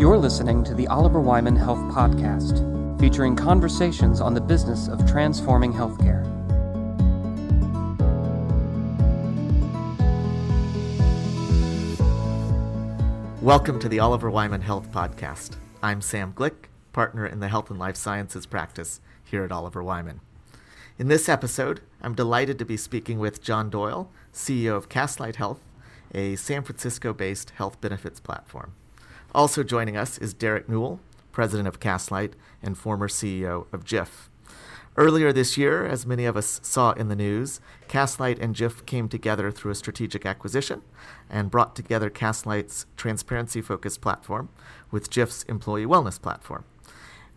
You're listening to the Oliver Wyman Health Podcast, featuring conversations on the business of transforming healthcare. Welcome to the Oliver Wyman Health Podcast. I'm Sam Glick, partner in the Health and Life Sciences practice here at Oliver Wyman. In this episode, I'm delighted to be speaking with John Doyle, CEO of Castlight Health, a San Francisco based health benefits platform. Also joining us is Derek Newell, president of Castlight and former CEO of Jiff. Earlier this year, as many of us saw in the news, Castlight and Jiff came together through a strategic acquisition and brought together Castlight's transparency focused platform with Jiff's employee wellness platform.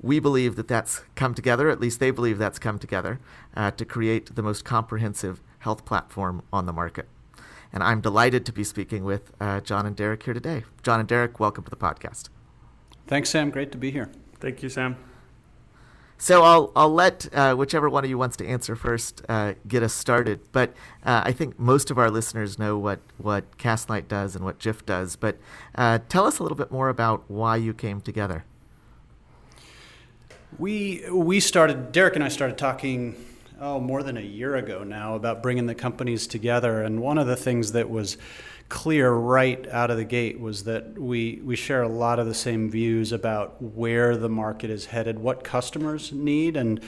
We believe that that's come together, at least they believe that's come together, uh, to create the most comprehensive health platform on the market. And I'm delighted to be speaking with uh, John and Derek here today. John and Derek, welcome to the podcast. Thanks, Sam. Great to be here. Thank you, Sam. So I'll I'll let uh, whichever one of you wants to answer first uh, get us started. But uh, I think most of our listeners know what what Castlight does and what Jiff does. But uh, tell us a little bit more about why you came together. We we started. Derek and I started talking oh, more than a year ago now about bringing the companies together. And one of the things that was clear right out of the gate was that we, we share a lot of the same views about where the market is headed, what customers need, and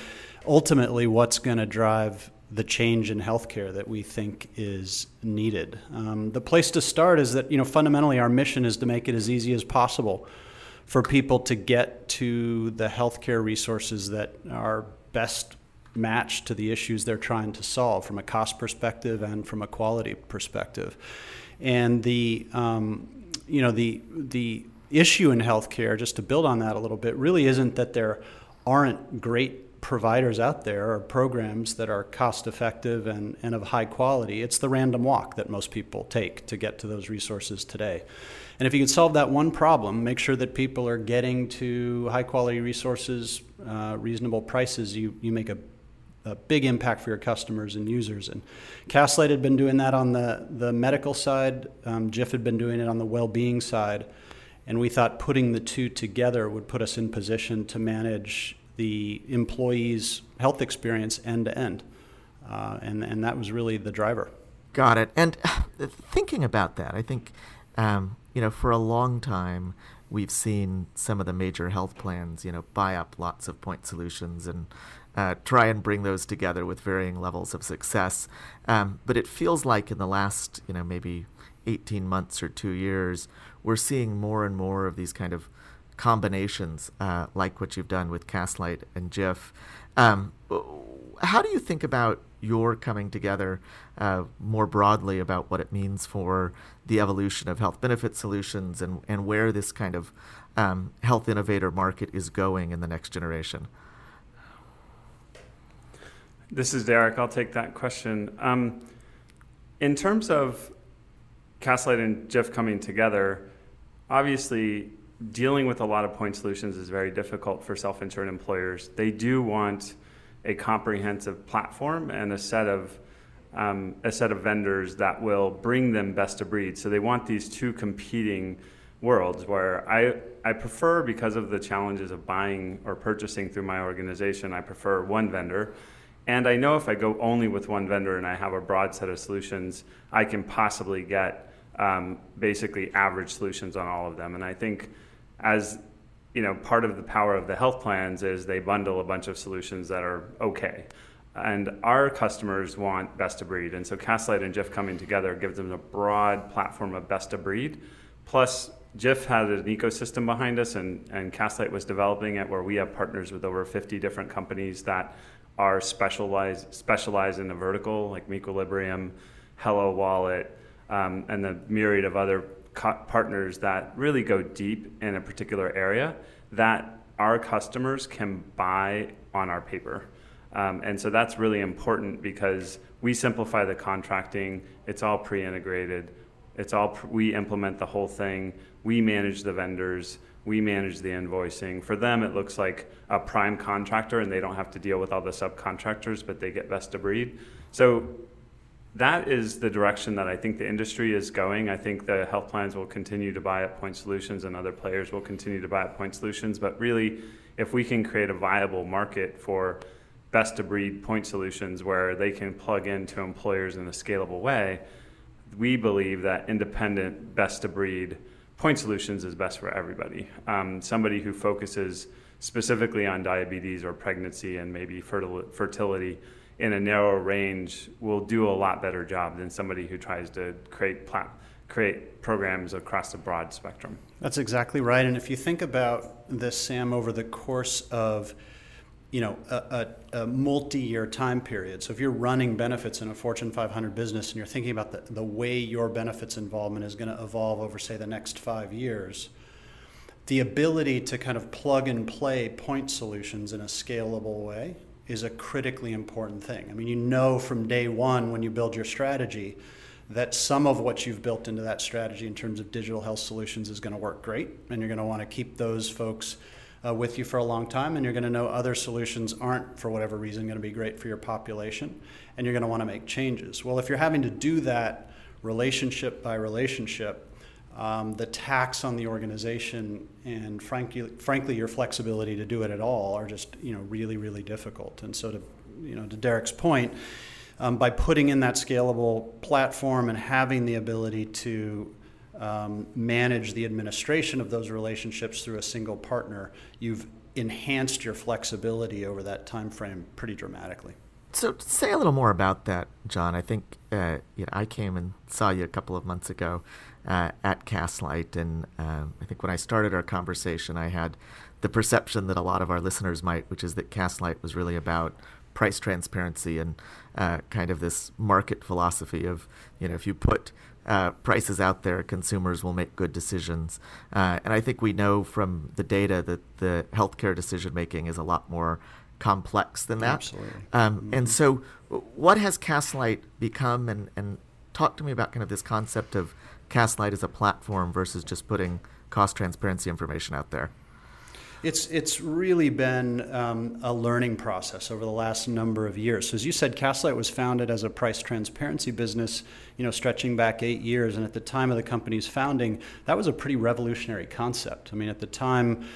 ultimately what's going to drive the change in healthcare that we think is needed. Um, the place to start is that you know fundamentally our mission is to make it as easy as possible for people to get to the healthcare resources that are best match to the issues they're trying to solve from a cost perspective and from a quality perspective. And the um, you know the the issue in healthcare, just to build on that a little bit, really isn't that there aren't great providers out there or programs that are cost effective and, and of high quality. It's the random walk that most people take to get to those resources today. And if you can solve that one problem, make sure that people are getting to high quality resources, uh, reasonable prices, you, you make a a big impact for your customers and users. And Castlight had been doing that on the, the medical side, um, Jiff had been doing it on the well being side. And we thought putting the two together would put us in position to manage the employee's health experience end to end. Uh, and, and that was really the driver. Got it. And thinking about that, I think, um, you know, for a long time, we've seen some of the major health plans, you know, buy up lots of point solutions and uh, try and bring those together with varying levels of success. Um, but it feels like in the last, you know, maybe 18 months or two years, we're seeing more and more of these kind of combinations, uh, like what you've done with Castlight and Jiff. Um, how do you think about your coming together uh, more broadly about what it means for the evolution of health benefit solutions and, and where this kind of um, health innovator market is going in the next generation? This is Derek. I'll take that question. Um, in terms of Castlight and Jiff coming together, obviously dealing with a lot of point solutions is very difficult for self-insured employers. They do want a comprehensive platform and a set of um, a set of vendors that will bring them best of breed. So they want these two competing worlds where I, I prefer because of the challenges of buying or purchasing through my organization, I prefer one vendor and I know if I go only with one vendor and I have a broad set of solutions, I can possibly get um, basically average solutions on all of them. And I think as you know, part of the power of the health plans is they bundle a bunch of solutions that are okay. And our customers want best of breed. And so Castlight and Jiff coming together gives them a broad platform of best of breed. Plus, Jiff had an ecosystem behind us, and, and Castlight was developing it where we have partners with over 50 different companies that are specialized specialized in a vertical like meQuilibrium, Hello Wallet, um, and the myriad of other co- partners that really go deep in a particular area that our customers can buy on our paper. Um, and so that's really important because we simplify the contracting. It's all pre-integrated. It's all pr- we implement the whole thing. We manage the vendors we manage the invoicing. For them, it looks like a prime contractor, and they don't have to deal with all the subcontractors, but they get best of breed. So that is the direction that I think the industry is going. I think the health plans will continue to buy at Point Solutions and other players will continue to buy at Point Solutions. But really, if we can create a viable market for best of breed point solutions where they can plug into employers in a scalable way, we believe that independent best of breed point solutions is best for everybody. Um, somebody who focuses specifically on diabetes or pregnancy and maybe fertil- fertility in a narrow range will do a lot better job than somebody who tries to create plat- create programs across a broad spectrum. That's exactly right. And if you think about this, Sam, over the course of you know a, a, a, multi-year time period. So if you're running benefits in a Fortune 500 business and you're thinking about the, the way your benefits involvement is going to evolve over, say, the next five years, the ability to kind of plug and play point solutions in a scalable way is a critically important thing. I mean, you know from day one when you build your strategy that some of what you've built into that strategy in terms of digital health solutions is going to work great, and you're going to want to keep those folks uh, with you for a long time, and you're going to know other solutions aren't, for whatever reason, going to be great for your population, and you're going to want to make changes. Well, if you're having to do that relationship by relationship, um, the tax on the organization and frankly, frankly, your flexibility to do it at all are just you know really really difficult. And so to you know to Derek's point, um, by putting in that scalable platform and having the ability to um, manage the administration of those relationships through a single partner, you've enhanced your flexibility over that time frame pretty dramatically. So, say a little more about that, John. I think uh, you know, I came and saw you a couple of months ago uh, at Castlight, and um, I think when I started our conversation, I had the perception that a lot of our listeners might, which is that Castlight was really about price transparency and uh, kind of this market philosophy of you know if you put uh, prices out there, consumers will make good decisions. Uh, and I think we know from the data that the healthcare decision making is a lot more complex than that. Absolutely. Um, mm-hmm. And so, what has Castlight become? And, and talk to me about kind of this concept of Castlight as a platform versus just putting cost transparency information out there. It's, it's really been um, a learning process over the last number of years. So as you said, Castlight was founded as a price transparency business, you know, stretching back eight years. And at the time of the company's founding, that was a pretty revolutionary concept. I mean, at the time,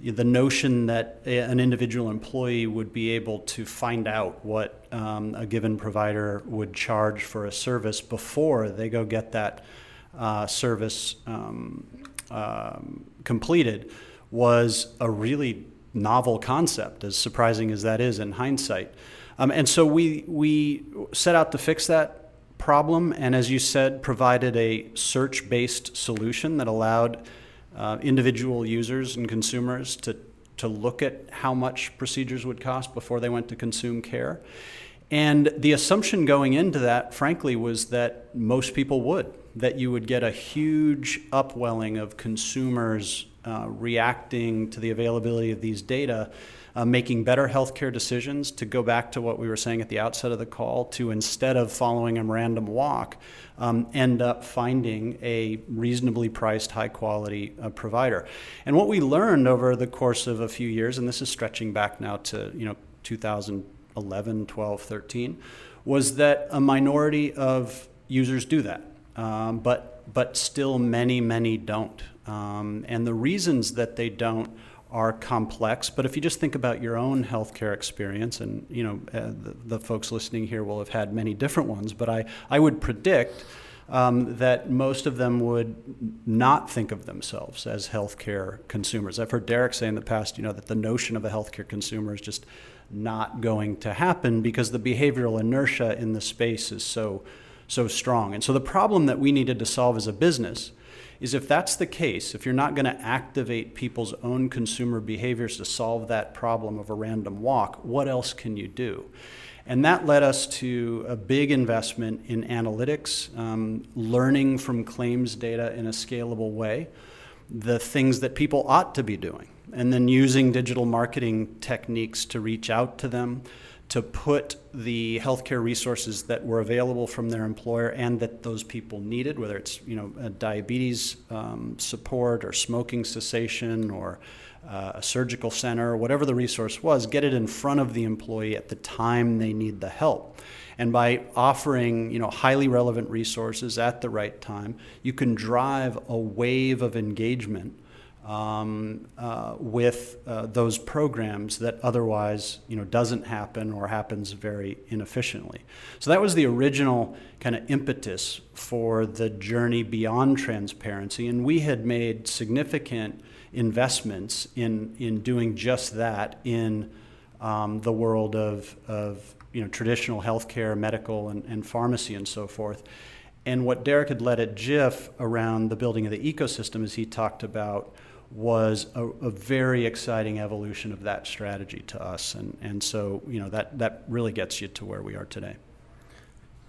the notion that an individual employee would be able to find out what um, a given provider would charge for a service before they go get that uh, service um, um, completed was a really novel concept, as surprising as that is in hindsight. Um, and so we, we set out to fix that problem, and as you said, provided a search based solution that allowed uh, individual users and consumers to, to look at how much procedures would cost before they went to consume care. And the assumption going into that, frankly, was that most people would, that you would get a huge upwelling of consumers uh, reacting to the availability of these data, uh, making better healthcare decisions. To go back to what we were saying at the outset of the call, to instead of following a random walk, um, end up finding a reasonably priced, high quality uh, provider. And what we learned over the course of a few years, and this is stretching back now to you know 2011, 12, 13, was that a minority of users do that, um, but but still many, many don't. Um, and the reasons that they don't are complex. But if you just think about your own healthcare experience, and you know uh, the, the, folks listening here will have had many different ones, but I, I would predict um, that most of them would not think of themselves as healthcare consumers. I've heard Derek say in the past, you know, that the notion of a healthcare consumer is just not going to happen because the behavioral inertia in the space is so so strong. And so the problem that we needed to solve as a business is if that's the case, if you're not going to activate people's own consumer behaviors to solve that problem of a random walk, what else can you do? And that led us to a big investment in analytics, um, learning from claims data in a scalable way, the things that people ought to be doing, and then using digital marketing techniques to reach out to them, to put the healthcare resources that were available from their employer and that those people needed, whether it's you know diabetes um, support or smoking cessation or uh, a surgical center, or whatever the resource was, get it in front of the employee at the time they need the help. And by offering you know, highly relevant resources at the right time, you can drive a wave of engagement um, uh, with uh, those programs that otherwise you know, doesn't happen or happens very inefficiently. So that was the original kind of impetus for the journey beyond transparency. And we had made significant investments in, in doing just that in um, the world of, of you know, traditional healthcare, medical, and, and pharmacy, and so forth. And what Derek had led at Jiff around the building of the ecosystem, as he talked about, was a, a, very exciting evolution of that strategy to us. And, and so, you know, that, that really gets you to where we are today.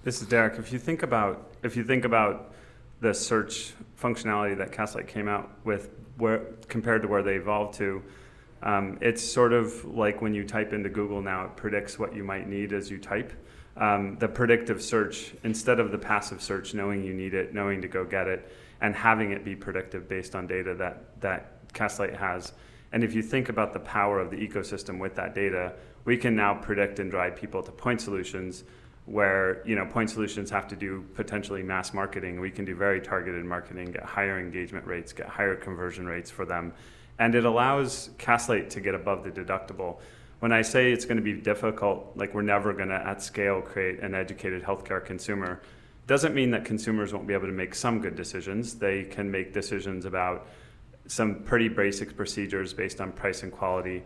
This is Derek. If you think about, if you think about the search functionality that Castlight came out with where, compared to where they evolved to, um, it's sort of like when you type into Google now, it predicts what you might need as you type. Um, the predictive search, instead of the passive search, knowing you need it, knowing to go get it, and having it be predictive based on data that, that Castlight has. And if you think about the power of the ecosystem with that data, we can now predict and drive people to point solutions where you know point solutions have to do potentially mass marketing. We can do very targeted marketing, get higher engagement rates, get higher conversion rates for them and it allows Castlight to get above the deductible. When I say it's going to be difficult, like we're never going to at scale create an educated healthcare consumer, doesn't mean that consumers won't be able to make some good decisions. They can make decisions about some pretty basic procedures based on price and quality.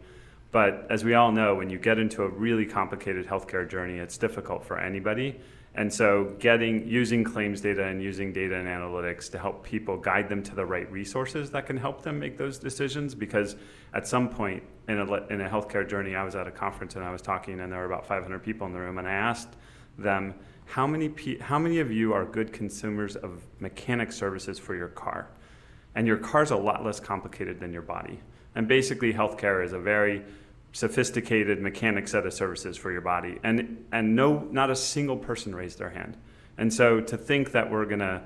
But as we all know, when you get into a really complicated healthcare journey, it's difficult for anybody. And so getting using claims data and using data and analytics to help people guide them to the right resources that can help them make those decisions because at some point in a, in a healthcare journey I was at a conference and I was talking and there were about 500 people in the room and I asked them how many how many of you are good consumers of mechanic services for your car and your car's a lot less complicated than your body and basically healthcare is a very sophisticated mechanic set of services for your body. And, and no, not a single person raised their hand. And so to think that we're going to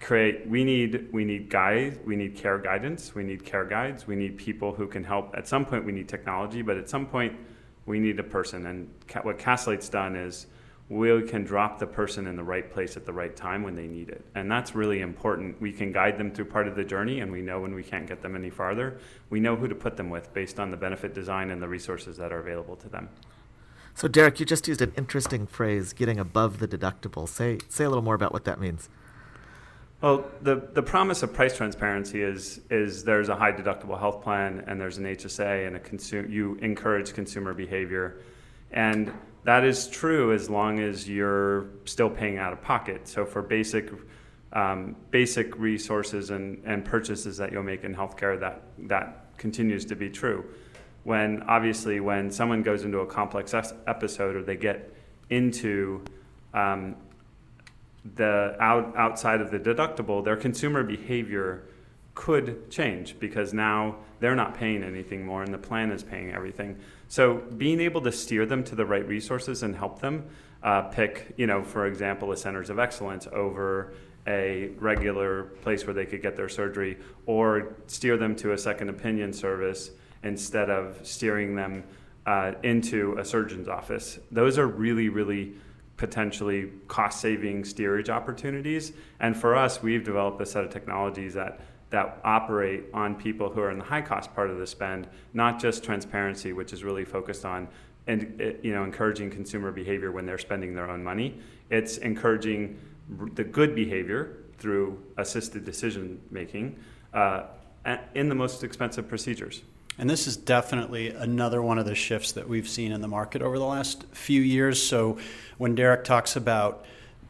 create, we need, we need guides, we need care guidance, we need care guides, we need people who can help. At some point, we need technology, but at some point, we need a person. And what Castlight's done is we can drop the person in the right place at the right time when they need it. And that's really important. We can guide them through part of the journey, and we know when we can't get them any farther. We know who to put them with based on the benefit design and the resources that are available to them. So, Derek, you just used an interesting phrase, getting above the deductible. Say, say a little more about what that means. Well, the, the promise of price transparency is, is there's a high deductible health plan and there's an HSA and a consumer, you encourage consumer behavior. And that is true as long as you're still paying out of pocket. So for basic um, basic resources and, and purchases that you'll make in healthcare, that that continues to be true. When obviously when someone goes into a complex episode or they get into um, the out, outside of the deductible, their consumer behavior could change because now they're not paying anything more and the plan is paying everything. So being able to steer them to the right resources and help them uh, pick, you know, for example, a centers of excellence over a regular place where they could get their surgery or steer them to a second opinion service instead of steering them uh, into a surgeon's office. Those are really, really potentially cost saving steerage opportunities. And for us, we've developed a set of technologies that that operate on people who are in the high cost part of the spend, not just transparency, which is really focused on and eh, you know encouraging consumer behavior when they're spending their own money. It's encouraging the good behavior through assisted decision making uh, in the most expensive procedures. And this is definitely another one of the shifts that we've seen in the market over the last few years. So when Derek talks about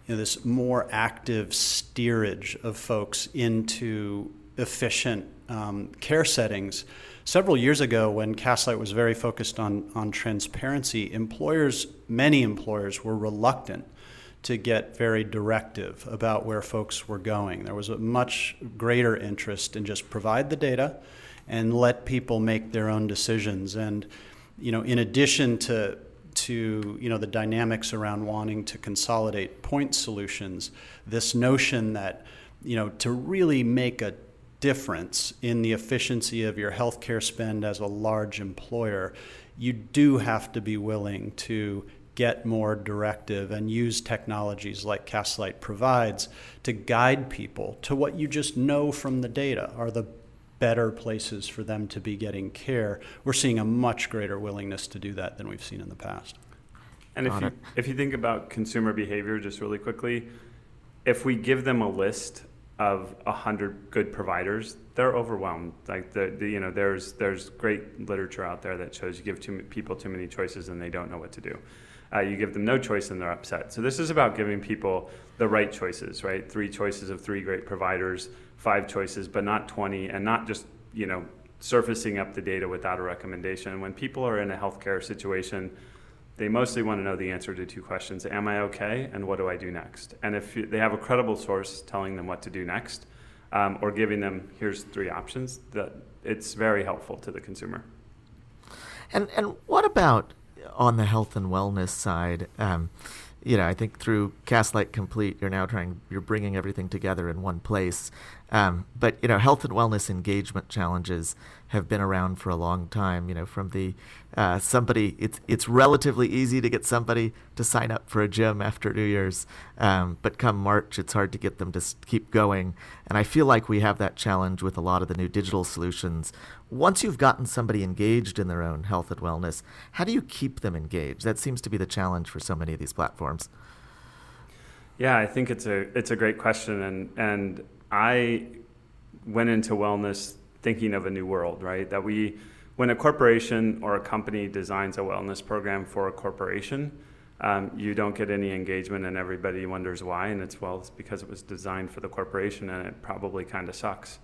you know, this more active steerage of folks into efficient um, care settings. Several years ago, when Castlight was very focused on, on transparency, employers, many employers, were reluctant to get very directive about where folks were going. There was a much greater interest in just provide the data and let people make their own decisions. And you know, in addition to to you know the dynamics around wanting to consolidate point solutions, this notion that you know to really make a difference in the efficiency of your healthcare spend as a large employer, you do have to be willing to get more directive and use technologies like Castlight provides to guide people to what you just know from the data are the better places for them to be getting care. We're seeing a much greater willingness to do that than we've seen in the past. And if you, if you think about consumer behavior, just really quickly, if we give them a list of a hundred good providers, they're overwhelmed. Like the, the, you know, there's there's great literature out there that shows you give too, people too many choices and they don't know what to do uh, you give them no choice and they're upset. So this is about giving people the right choices, right? Three choices of three great providers, five choices, but not 20, and not just, you know, surfacing up the data without a recommendation. When people are in a healthcare situation, they mostly want to know the answer to two questions Am I okay? And what do I do next? And if they have a credible source telling them what to do next, um, or giving them, here's three options, that it's very helpful to the consumer. And, and what about on the health and wellness side, um, you know, I think through Castlight Complete, you're now trying, you're bringing everything together in one place. Um, but you know, health and wellness engagement challenges have been around for a long time. You know, from the uh, somebody, it's it's relatively easy to get somebody to sign up for a gym after New Year's, um, but come March, it's hard to get them to keep going. And I feel like we have that challenge with a lot of the new digital solutions. Once you've gotten somebody engaged in their own health and wellness, how do you keep them engaged? That seems to be the challenge for so many of these platforms. Yeah, I think it's a it's a great question, and and I went into wellness thinking of a new world, right? That we, when a corporation or a company designs a wellness program for a corporation, um, you don't get any engagement and everybody wonders why. And it's, well, it's because it was designed for the corporation and it probably kind of sucks.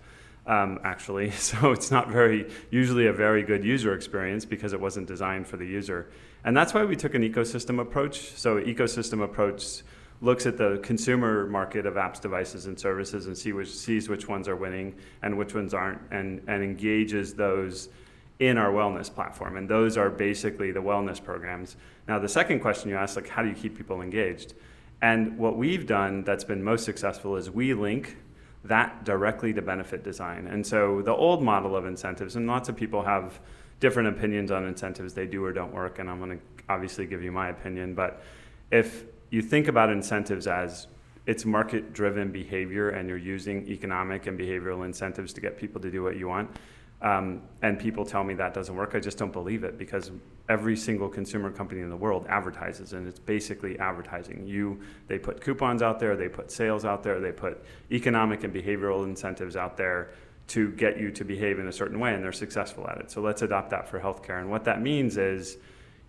Um, actually, so it's not very usually a very good user experience because it wasn't designed for the user, and that's why we took an ecosystem approach. So ecosystem approach looks at the consumer market of apps, devices, and services and see which, sees which ones are winning and which ones aren't, and, and engages those in our wellness platform. And those are basically the wellness programs. Now, the second question you asked, like, how do you keep people engaged? And what we've done that's been most successful is we link that directly to benefit design. And so the old model of incentives, and lots of people have different opinions on incentives, they do or don't work, and I'm going to obviously give you my opinion, but if you think about incentives as it's market driven behavior and you're using economic and behavioral incentives to get people to do what you want. Um, and people tell me that doesn't work. I just don't believe it because every single consumer company in the world advertises, and it's basically advertising. You, they put coupons out there, they put sales out there, they put economic and behavioral incentives out there to get you to behave in a certain way, and they're successful at it. So let's adopt that for healthcare. And what that means is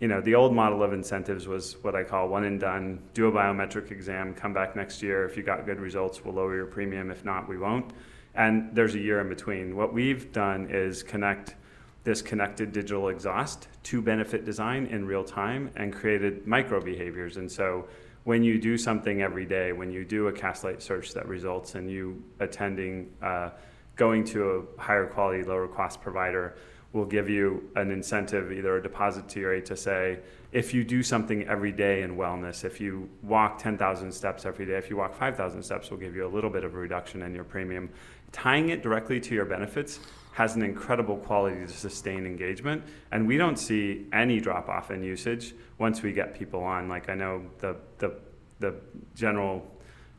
you know, the old model of incentives was what I call one and done. Do a biometric exam, come back next year. If you got good results, we'll lower your premium. If not, we won't. And there's a year in between. What we've done is connect this connected digital exhaust to benefit design in real time and created micro behaviors. And so when you do something every day, when you do a Castlight search that results in you attending, uh, going to a higher quality, lower cost provider, will give you an incentive, either a depository to say, if you do something every day in wellness, if you walk 10,000 steps every day, if you walk 5,000 steps, we'll give you a little bit of a reduction in your premium. Tying it directly to your benefits has an incredible quality to sustain engagement, and we don't see any drop off in usage once we get people on. Like I know the the the general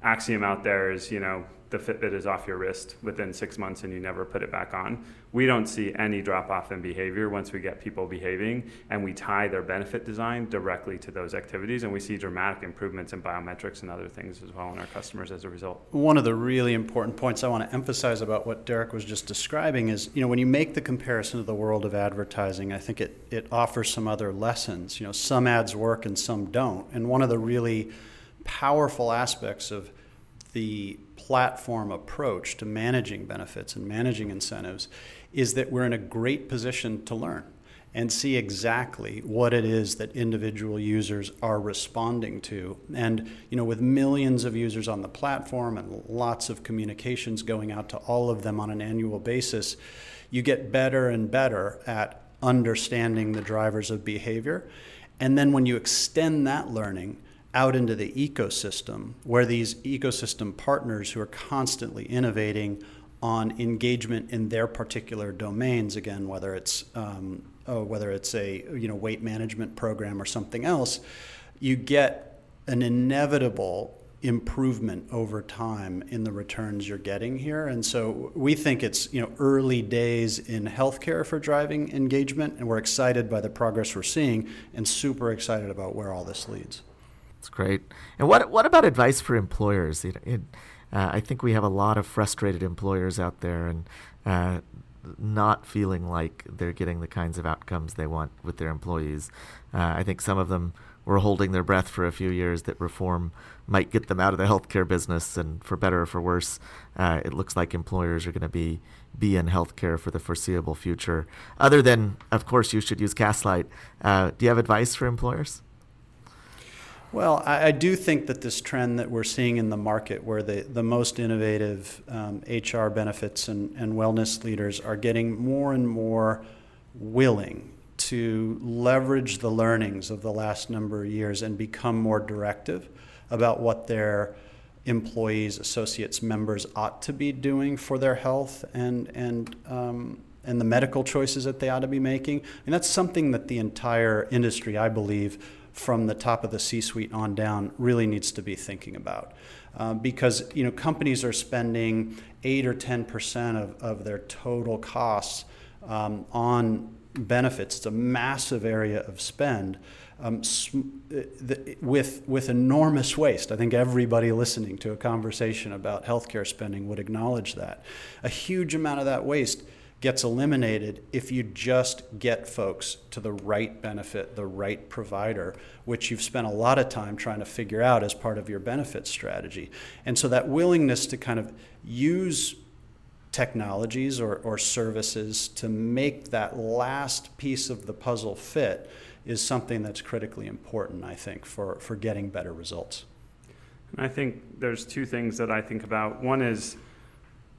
axiom out there is, you know, the Fitbit is off your wrist within six months and you never put it back on. We don't see any drop off in behavior once we get people behaving and we tie their benefit design directly to those activities. And we see dramatic improvements in biometrics and other things as well in our customers as a result. One of the really important points I want to emphasize about what Derek was just describing is, you know, when you make the comparison to the world of advertising, I think it, it offers some other lessons. You know, some ads work and some don't. And one of the really powerful aspects of the platform approach to managing benefits and managing incentives is that we're in a great position to learn and see exactly what it is that individual users are responding to. And you know, with millions of users on the platform and lots of communications going out to all of them on an annual basis, you get better and better at understanding the drivers of behavior And then when you extend that learning out into the ecosystem, where these ecosystem partners who are constantly innovating on engagement in their particular domains, again, whether it's um, oh, whether it's a you know weight management program or something else, you get an inevitable improvement over time in the returns you're getting here. And so we think it's you know early days in healthcare for driving engagement, and we're excited by the progress we're seeing, and super excited about where all this leads. That's great. And what what about advice for employers? It, it, uh, I think we have a lot of frustrated employers out there, and uh, not feeling like they're getting the kinds of outcomes they want with their employees. Uh, I think some of them were holding their breath for a few years that reform might get them out of the healthcare business, and for better or for worse, uh, it looks like employers are going to be be in healthcare for the foreseeable future. Other than, of course, you should use Castlight. Uh, do you have advice for employers? Well, I, I, do think that this trend that we're seeing in the market, where the, the most innovative um, HR benefits and, and wellness leaders are getting more and more willing to leverage the learnings of the last number of years and become more directive about what their employees, associates, members ought to be doing for their health and, and, um, and the medical choices that they ought to be making. And that's something that the entire industry, I believe, from the top of the C-suite on down really needs to be thinking about. Uh, because you know companies are spending eight or ten percent of, of their total costs um, on benefits. It's a massive area of spend. Um, uh, with with enormous waste. I think everybody listening to a conversation about healthcare spending would acknowledge that. A huge amount of that waste gets eliminated if you just get folks to the right benefit, the right provider, which you've spent a lot of time trying to figure out as part of your benefit strategy. And so that willingness to kind of use technologies or, or services to make that last piece of the puzzle fit is something that's critically important, I think, for, for getting better results. And I think there's two things that I think about. One is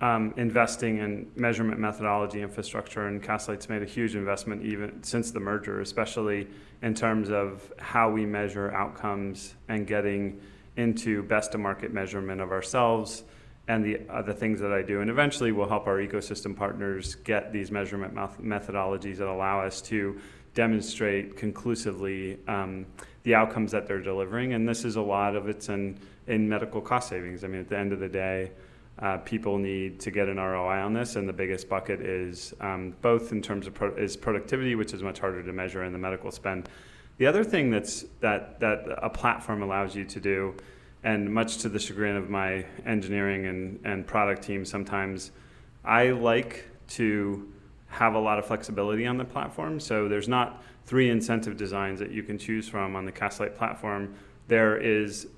um, investing in measurement methodology infrastructure, and Castlight's made a huge investment even since the merger, especially in terms of how we measure outcomes and getting into best of market measurement of ourselves and the other things that I do. And eventually, we'll help our ecosystem partners get these measurement methodologies that allow us to demonstrate conclusively um, the outcomes that they're delivering. And this is a lot of it's in, in medical cost savings. I mean, at the end of the day, uh, people need to get an ROI on this, and the biggest bucket is um, both in terms of pro- is productivity, which is much harder to measure, and the medical spend. The other thing that's that that a platform allows you to do, and much to the chagrin of my engineering and, and product team, sometimes I like to have a lot of flexibility on the platform. So there's not three incentive designs that you can choose from on the Castlight platform. There is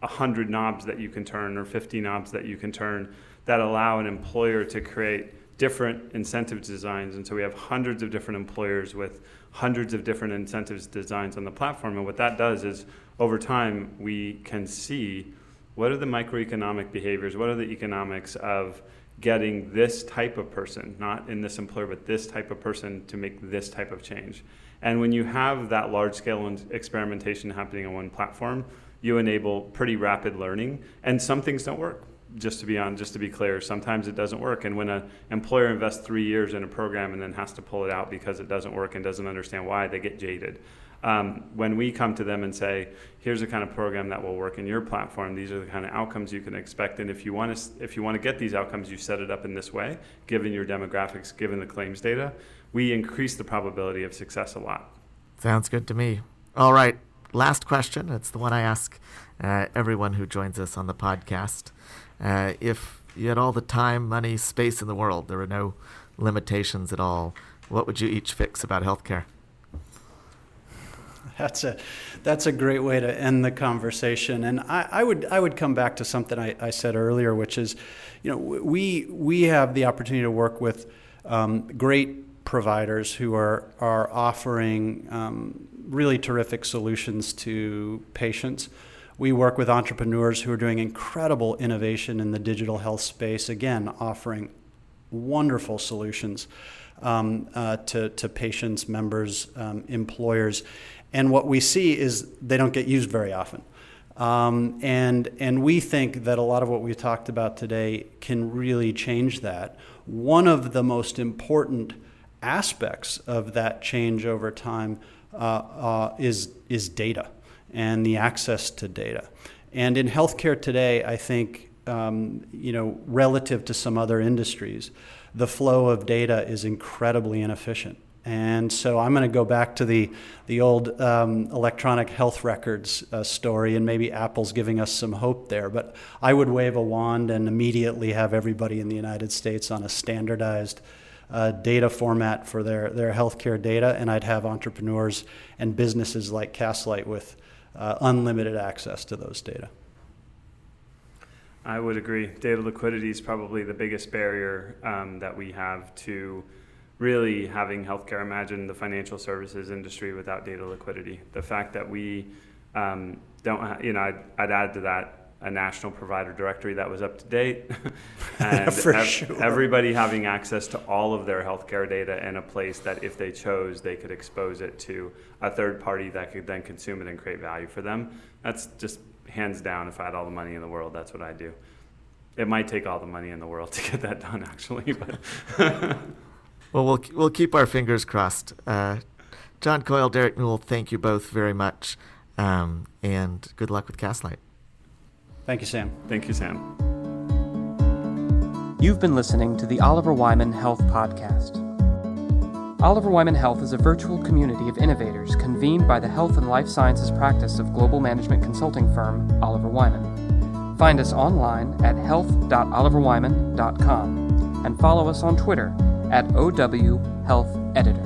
100 knobs that you can turn or 50 knobs that you can turn that allow an employer to create different incentive designs. And so we have hundreds of different employers with hundreds of different incentives designs on the platform. And what that does is over time, we can see what are the microeconomic behaviors, what are the economics of getting this type of person, not in this employer, but this type of person to make this type of change. And when you have that large scale experimentation happening on one platform, you enable pretty rapid learning. And some things don't work. Just to be on, just to be clear, sometimes it doesn't work. And when an employer invests three years in a program and then has to pull it out because it doesn't work and doesn't understand why, they get jaded. Um, when we come to them and say, "Here's the kind of program that will work in your platform. These are the kind of outcomes you can expect, and if you want to, if you want to get these outcomes, you set it up in this way, given your demographics, given the claims data." We increase the probability of success a lot. Sounds good to me. All right, last question. It's the one I ask uh, everyone who joins us on the podcast. Uh, if you had all the time, money, space in the world, there were no limitations at all, what would you each fix about healthcare? That's a that's a great way to end the conversation. And I, I would I would come back to something I, I, said earlier, which is, you know, we we have the opportunity to work with um, great providers who are are offering um, really terrific solutions to patients. We work with entrepreneurs who are doing incredible innovation in the digital health space, again, offering wonderful solutions um, uh, to, to patients, members, um, employers. And what we see is they don't get used very often. Um, and, and we think that a lot of what we talked about today can really change that. One of the most important aspects of that change over time uh, uh, is, is data and the access to data. And in healthcare today, I think, um, you know, relative to some other industries, the flow of data is incredibly inefficient. And so I'm going to go back to the, the old um, electronic health records uh, story, and maybe Apple's giving us some hope there. But I would wave a wand and immediately have everybody in the United States on a standardized uh, data format for their, their healthcare data, and I'd have entrepreneurs and businesses like Castlight with uh, unlimited access to those data. I would agree. Data liquidity is probably the biggest barrier um, that we have to really having healthcare imagine the financial services industry without data liquidity. The fact that we um, don't, ha- you know, I'd, I'd, add to that a national provider directory that was up to date, and For ev- sure. everybody having access to all of their healthcare data in a place that, if they chose, they could expose it to a third party that could then consume it and create value for them. That's just hands down. If I had all the money in the world, that's what I'd do. It might take all the money in the world to get that done, actually, but. Well, we'll we'll keep our fingers crossed. Uh, John Coyle, Derek Newell, thank you both very much, um, and good luck with Castlight. Thank you, Sam. Thank you, Sam. You've been listening to the Oliver Wyman Health Podcast. Oliver Wyman Health is a virtual community of innovators convened by the health and life sciences practice of global management consulting firm Oliver Wyman. Find us online at health.oliverwyman.com and follow us on Twitter at OW Health Editor.